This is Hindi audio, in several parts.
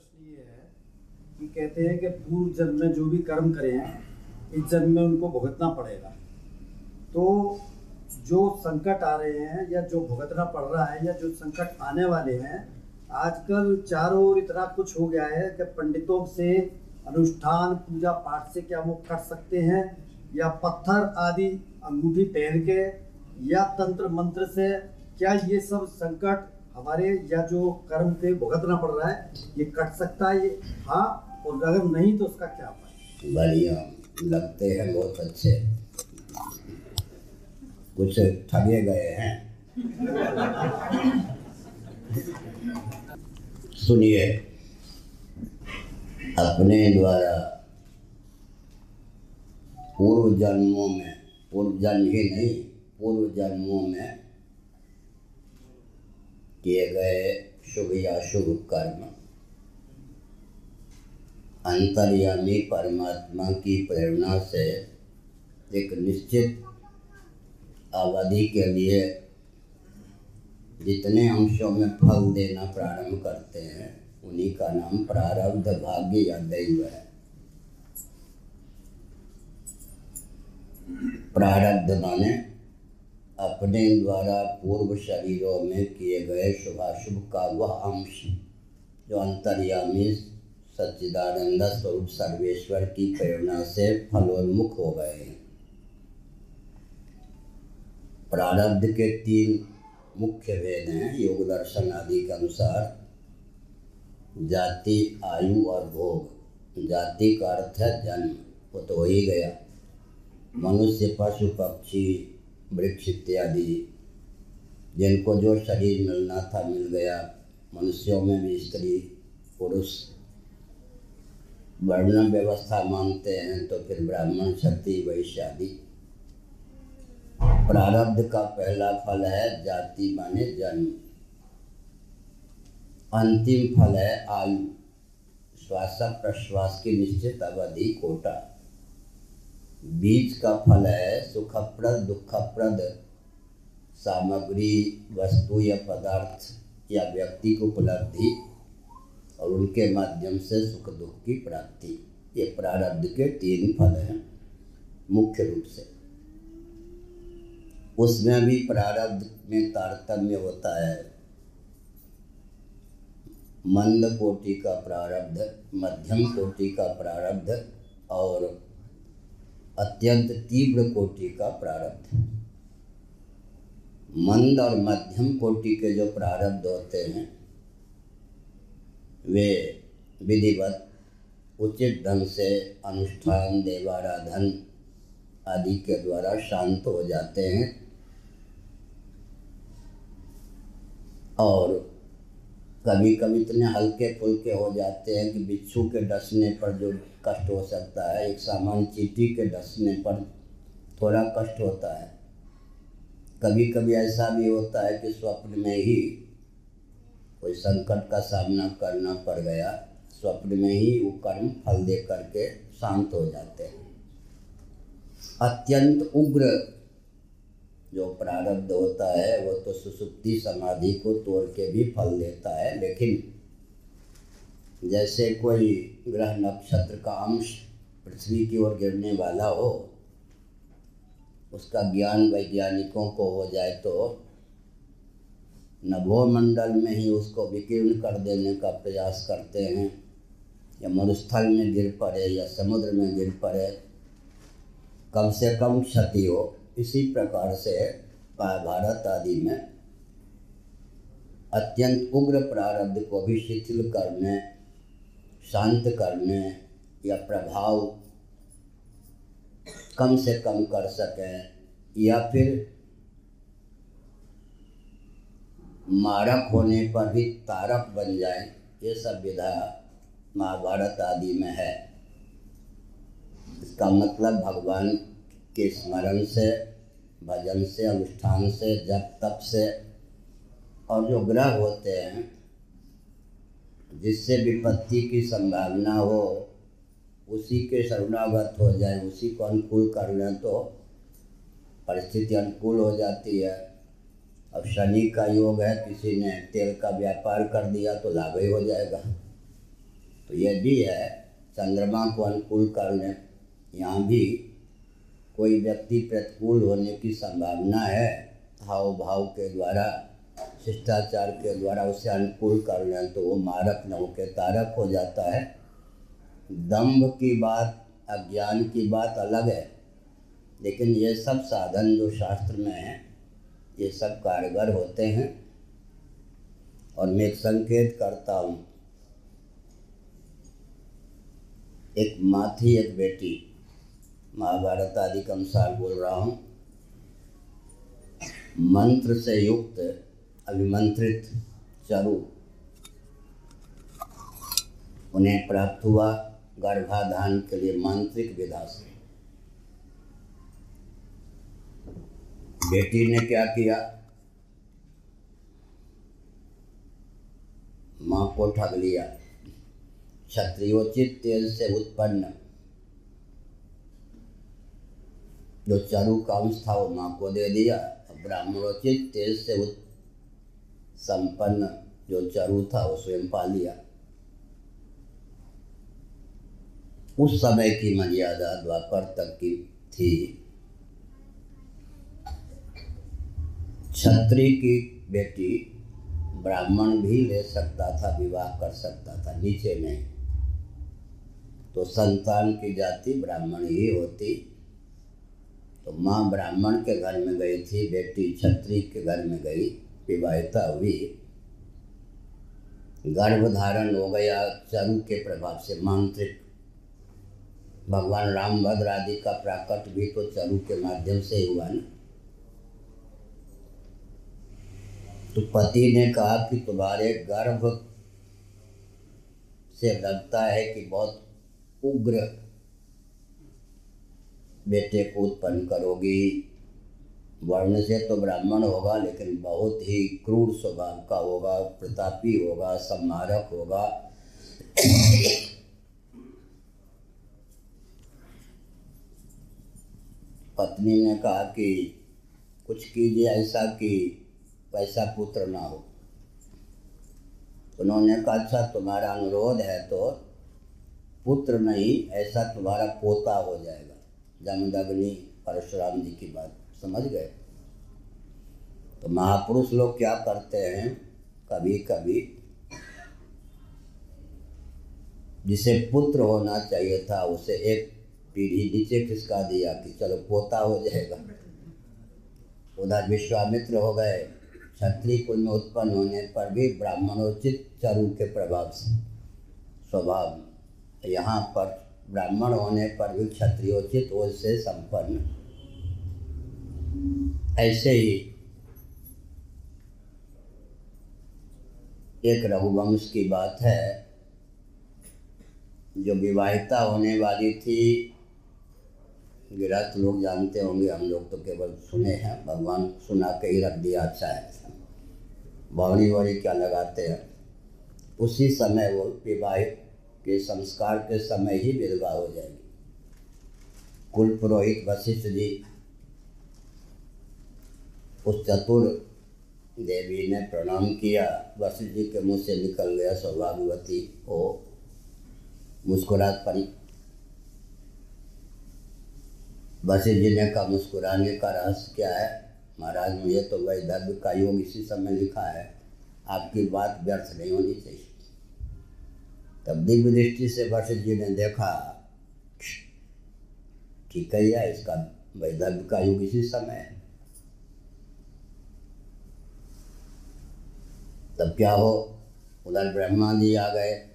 प्रश्न ये है कि कहते हैं कि पूर्व जन्म में जो भी कर्म करे हैं इस जन्म में उनको भुगतना पड़ेगा। तो जो संकट आ रहे हैं या जो भुगतना पड़ रहा है या जो संकट आने वाले हैं, आजकल चारों ओर इतना कुछ हो गया है कि पंडितों से अनुष्ठान, पूजा पाठ से क्या वो कर सकते हैं? या पत्थर आदि अंगूठी पहन के, या तंत्र मंत्र से क्या ये सब संकट हमारे या जो कर्म पे भुगतना पड़ रहा है, ये कट सकता है ये? हाँ और अगर नहीं तो उसका क्या उपाय बढ़िया। लगते हैं बहुत अच्छे। कुछ ठगे गए हैं। सुनिए, अपने द्वारा पूर्व जन्मों में, पूर्व जन्म ही नहीं, पूर्व जन्मों में किए गए शुभ या शुभ कर्म। अंतर्यामी परमात्मा की प्रेरणा से एक निश्चित अवधि के लिए जितने अंशों में फल देना प्रारंभ करते हैं, उन्हीं का नाम प्रारब्ध भाग्य या दैव है। प्रारब्ध माने अपने द्वारा पूर्व शरीरों में किए गए शुभाशुभ का वह अंश। जो अंतर्यामी सच्चिदानंद स्वरूप सर्वेश्वर की प्रेरणा से फलोन्मुख हो गए। हैं प्रारब्ध के तीन मुख्य भेद हैं, योग दर्शन आदि के अनुसार। जाति, आयु और भोग। जाति का अर्थ है जन्म, वो तो हो ही गया। मनुष्य, पशु, पक्षी वृक्ष इत्यादि जिनको जो शरीर मिलना था, मिल गया। मनुष्यों में भी स्त्री, पुरुष। वर्ण व्यवस्था मानते हैं तो फिर ब्राह्मण क्षति वैश्य आदि। प्रारब्ध का पहला फल है जाति माने जन्म। अंतिम फल है आयु। श्वास प्रश्वास की निश्चित अवधि कोटा। बीज का फल है, सुखप्रद, दुखप्रद सामग्री, वस्तु या पदार्थ या व्यक्ति की उपलब्धि और उनके माध्यम से सुख दुख की प्राप्ति। ये प्रारब्ध के तीन फल हैं, मुख्य रूप से। उसमें भी प्रारब्ध में तारतम्य होता है। मंद कोटि का प्रारब्ध, मध्यम कोटि का प्रारब्ध और अत्यंत तीव्र कोटि का प्रारब्ध मंद और मध्यम कोटि के जो प्रारब्ध होते हैं, वे विधिवत, उचित ढंग से अनुष्ठान, देवाराधन आदि के द्वारा शांत हो जाते हैं और कभी कभी इतने हल्के फुल्के हो जाते हैं कि बिच्छू के डसने पर जो कष्ट हो सकता है, एक सामान्य चीटी के डसने पर थोड़ा कष्ट होता है। कभी कभी ऐसा भी होता है कि स्वप्न में ही कोई संकट का सामना करना पड़ गया, स्वप्न में ही वो कर्म फल दे करके शांत हो जाते हैं। अत्यंत उग्र जो प्रारब्ध होता है, वो तो सुसुप्ति समाधि को तोड़ के भी फल देता है, लेकिन जैसे कोई ग्रह नक्षत्र का अंश पृथ्वी की ओर गिरने वाला हो, उसका ज्ञान वैज्ञानिकों को हो जाए तो नभोमंडल में ही उसको विकीर्ण कर देने का प्रयास करते हैं, या मरुस्थल में गिर पड़े, या समुद्र में गिर पड़े, कम से कम क्षति हो। इसी प्रकार से महाभारत आदि में अत्यंत उग्र प्रारब्ध को भी शिथिल करने, शांत करने या प्रभाव कम से कम कर सकें या फिर मारक होने पर भी तारक बन जाए, ये सब विधा महाभारत आदि में है। इसका मतलब भगवान के स्मरण से, भजन से, अनुष्ठान से, जप तप से, और जो ग्रह होते हैं, जिससे विपत्ति की संभावना हो, उसी के शरणागत हो जाए, उसी को अनुकूल कर लें तो परिस्थिति अनुकूल हो जाती है। अब शनि का योग है, किसी ने तेल का व्यापार कर दिया तो लाभ ही हो जाएगा। तो यह भी है, चंद्रमा को अनुकूल करने यहाँ भी कोई व्यक्ति प्रतिकूल होने की संभावना है हाव भाव के द्वारा, शिष्टाचार के द्वारा उसे अनुकूल कर लें तो वो मारक न होकर तारक हो जाता है। दम्भ की बात, अज्ञान की बात अलग है, लेकिन ये सब साधन जो शास्त्र में हैं, ये सब कारगर होते हैं। और मैं एक संकेत करता हूँ। एक माथी एक बेटी। महाभारत आदि का अनुसार बोल रहा हूँ। मंत्र से युक्त, अभिमंत्रित चरु, उन्हें प्राप्त हुआ गर्भाधान के लिए मांत्रिक विधा से बेटी ने क्या किया? माँ को ठग लिया। क्षत्रियोचित तेज से उत्पन्न जो चारू का अंश था, वो माँ को दे दिया। ब्राह्मणोचित तेज से संपन्न जो चारू था, वो स्वयं पा लिया। उस समय की मर्यादा द्वापर तक की थी। छत्री की बेटी ब्राह्मण भी ले सकता था, विवाह कर सकता था, नीचे नहीं। तो संतान की जाति ब्राह्मण ही होती। तो माँ ब्राह्मण के घर में गई थी, बेटी छत्री के घर में गई, विवाहिता हुई। गर्भ धारण हो गया, चरु के प्रभाव से मांत्रिक। भगवान रामभद्र आदि का प्राकट भी तो चरु के माध्यम से हुआ ना। तो पति ने कहा कि तुम्हारे गर्भ से लगता है कि बहुत उग्र बेटे को उत्पन्न करोगी। वर्ण से तो ब्राह्मण होगा, लेकिन बहुत ही क्रूर स्वभाव का होगा, प्रतापी होगा सम्मारक होगा। पत्नी ने कहा कि कुछ कीजिए ऐसा कि वैसा पुत्र ना हो। उन्होंने कहा अच्छा तुम्हारा अनुरोध है तो पुत्र नहीं, ऐसा तुम्हारा पोता हो जाएगा। जमदग्नि परशुराम जी की बात समझ गए। तो महापुरुष लोग क्या करते हैं कभी कभी जिसे पुत्र होना चाहिए था, उसे एक पीढ़ी नीचे खिसका दिया कि चलो पोता हो जाएगा। उधर विश्वामित्र हो गए। क्षत्रिय कुल में उत्पन्न होने पर भी ब्राह्मणोचित चरु के प्रभाव से स्वभाव यहाँ पर ब्राह्मण होने पर भी क्षत्रियोचित ओज संपन्न। ऐसे ही एक रघुवंश की बात है, जो विवाहिता होने वाली थी। गिरस्त लोग जानते होंगे, हम लोग तो केवल सुने हैं, भगवान सुना के ही रख दिया अच्छा है। बावड़ी वाड़ी क्या लगाते हैं? उसी समय वो विवाहित के संस्कार के समय ही विधवा हो जाएगी। कुल पुरोहित वशिष्ठ जी, उस चतुर देवी ने प्रणाम किया। वशिष्ठ जी के मुँह से निकल गया सौभाग्यवती। को मुस्कुरात पड़ी वशिष्ठ जी ने कहा, मुस्कुराने का रहस्य क्या है? महाराज, मुझे तो वही धर्म का योग इसी समय लिखा है। आपकी बात व्यर्थ नहीं होनी चाहिए। तब दिव्य दृष्टि से वशिष्ठ जी ने देखा ठीक है इसका वैधव्य का युग इसी समय है। तब क्या हो? उधर ब्रह्मा जी आ गए।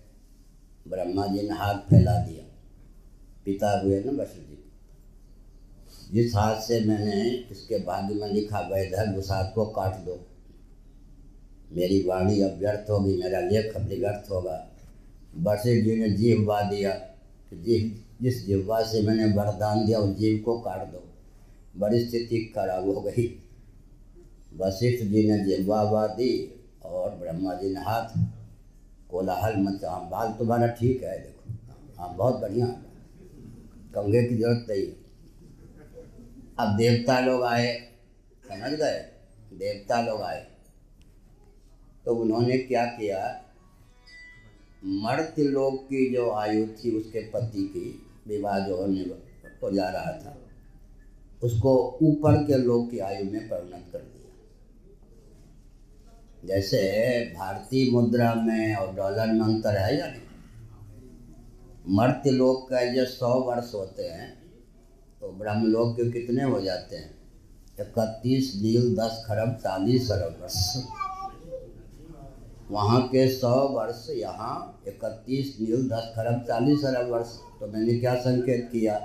ब्रह्मा जी ने हाथ फैला दिया। पिता हुए ना वशिष्ठ जी। जिस हाथ से मैंने इसके भाग्य में लिखा वैधव्य उस हाथ को काट दो। मेरी वाणी अब व्यर्थ होगी, मेरा लेख अब व्यर्थ होगा। वशिष्ठ जी ने जीववा दिया। कि जिस जिस जिह्वा से मैंने वरदान दिया, उस जीव को काट दो। बड़ी स्थिति खराब हो गई। वशिष्ठ जी ने जिह्वा दी और ब्रह्मा जी ने हाथ कोलाहल मचा। हाँ बाल तुम्हारा ठीक है, देखो। हाँ बहुत बढ़िया। कंगे की ज़रूरत नहीं अब देवता लोग आए, समझ गए? देवता लोग आए। तो उन्होंने क्या किया? मर्त्य लोग की जो आयु थी, उसके पति की विवाह जो होने को जा रहा था, उसको ऊपर के लोग की आयु में परिणत कर दिया। जैसे भारतीय मुद्रा में और डॉलर में अंतर है या नहीं? मर्त्य लोग का जो सौ वर्ष होते हैं तो ब्रह्म लोग के कितने हो जाते हैं? इकतीस नील दस, खरब, चालीस अरब वर्ष वहाँ के सौ वर्ष यहाँ इकतीस नील दस खरब चालीस अरब वर्ष। तो मैंने क्या संकेत किया?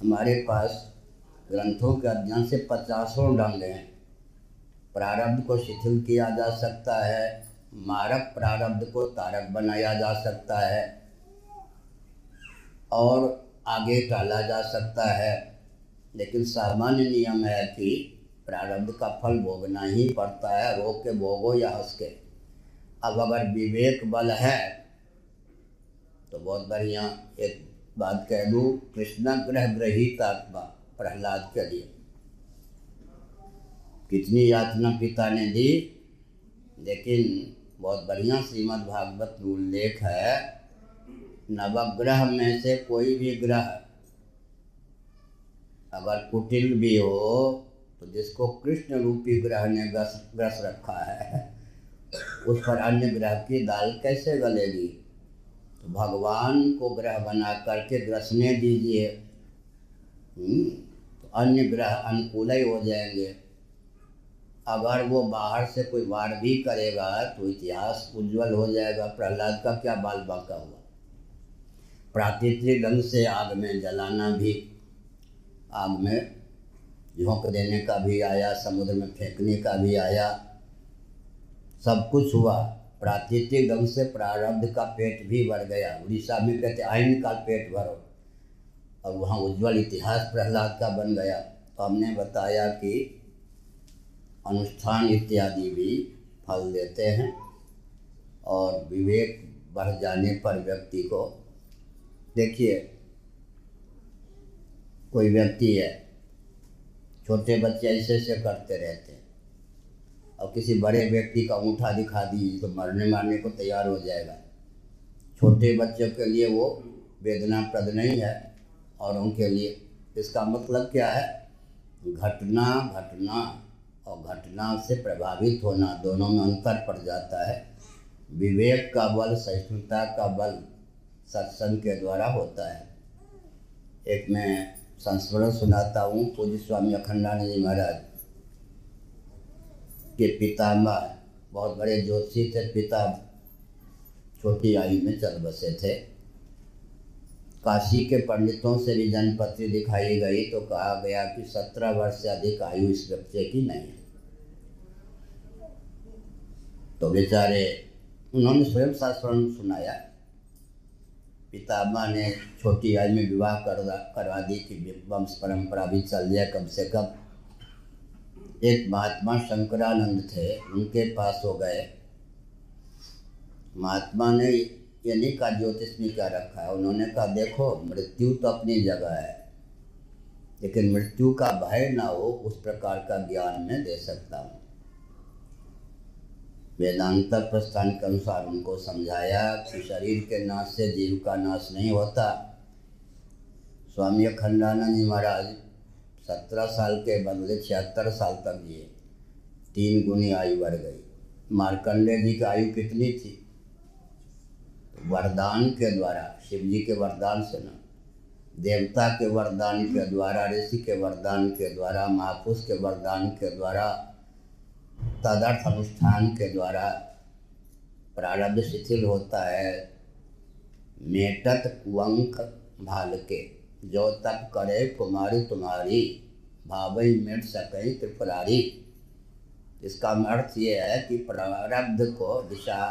हमारे पास ग्रंथों के अध्ययन से पचासों ढंग हैं। प्रारब्ध को शिथिल किया जा सकता है, मारक प्रारब्ध को तारक बनाया जा सकता है, और आगे टाला जा सकता है। लेकिन सामान्य नियम है कि प्रारब्ध का फल भोगना ही पड़ता है, रोग के भोगो या हंस के अब अगर विवेक बल है तो बहुत बढ़िया। एक बात कह दूँ, कृष्ण ग्रह ग्रहित आत्मा, प्रहलाद के लिए। कितनी यातना पिता ने दी, लेकिन बहुत बढ़िया श्रीमद् भागवत उल्लेख है, नवग्रह में से कोई भी ग्रह, अगर कुटिल भी हो तो जिसको कृष्ण रूपी ग्रह ने ग्रस रखा है उस पर अन्य ग्रह की दाल कैसे गलेगी? तो भगवान को ग्रह बना करके ग्रसने दीजिए। हम्म, तो अन्य ग्रह अनुकूल ही हो जाएँगे। अगर वो बाहर से कोई वार भी करेगा तो इतिहास उज्जवल हो जाएगा। प्रहलाद का क्या बाल बाका हुआ? प्राकृतिक ढंग से आग में जलाना भी आग में झोंक देने का भी आया समुद्र में फेंकने का भी आया। सब कुछ हुआ। प्राकृतिक ढंग से प्रारब्ध का पेट भी भर गया। उड़ीसा में कहते, आइन का पेट भरो। और वहाँ उज्जवल इतिहास प्रहलाद का बन गया। तो हमने बताया कि अनुष्ठान इत्यादि भी फल देते हैं और विवेक बढ़ जाने पर व्यक्ति को, देखिए, कोई व्यक्ति है, छोटे बच्चे ऐसे ऐसे करते रहते हैं। और किसी बड़े व्यक्ति का अंगूठा दिखा दी तो मरने मारने को तैयार हो जाएगा। छोटे बच्चों के लिए वो वेदनाप्रद नहीं है, और उनके लिए इसका मतलब क्या है? घटना घटना और घटना से प्रभावित होना दोनों में अंतर पड़ जाता है। विवेक का बल, सहिष्णुता का बल सत्संग के द्वारा होता है। एक मैं संस्मरण सुनाता हूँ। पूज्य स्वामी अखंडानंद जी महाराज के पितामह बहुत बड़े ज्योतिषी थे पिता। छोटी आयु में चल बसे थे। काशी के पंडितों से भी जनपत्री दिखाई गई तो कहा गया कि सत्रह वर्ष से अधिक आयु इस बच्चे की नहीं है। तो बेचारे, उन्होंने स्वयं शास्त्रण सुनाया। पितामह ने छोटी आयु में विवाह करवा करवा दी कि वंश परंपरा भी चल जाए कम से कम। एक महात्मा शंकरानंद थे, उनके पास हो गए। महात्मा ने ये नहीं कहा ज्योतिष में क्या रखा है? उन्होंने कहा, देखो, मृत्यु तो अपनी जगह है, लेकिन मृत्यु का भय ना हो, उस प्रकार का ज्ञान मैं दे सकता हूँ। वेदांत प्रस्थान के अनुसार उनको समझाया कि शरीर के नाश से जीव का नाश नहीं होता। स्वामी अखंडानंद जी महाराज सत्रह साल के बदले छिहत्तर साल तक जिए। तीन गुनी आयु बढ़ गई। मार्कंडे जी की आयु कितनी थी? वरदान के द्वारा, शिव जी के वरदान से ना। देवता के वरदान के द्वारा, ऋषि के वरदान के द्वारा, महापुरुष के वरदान के द्वारा, तदर्थ अनुष्ठान के द्वारा प्रारब्ध शिथिल होता है मेटत कुंक भाल के। जो तप करे कुमारी तुम्हारी भावई मिट सके त्रिपुरारी। इसका अर्थ ये है कि प्रारब्ध को दिशा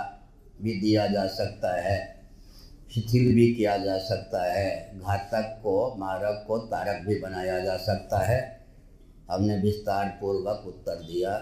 भी दिया जा सकता है, शिथिल भी किया जा सकता है, घातक को, मारक को तारक भी बनाया जा सकता है। हमने विस्तार पूर्वक उत्तर दिया।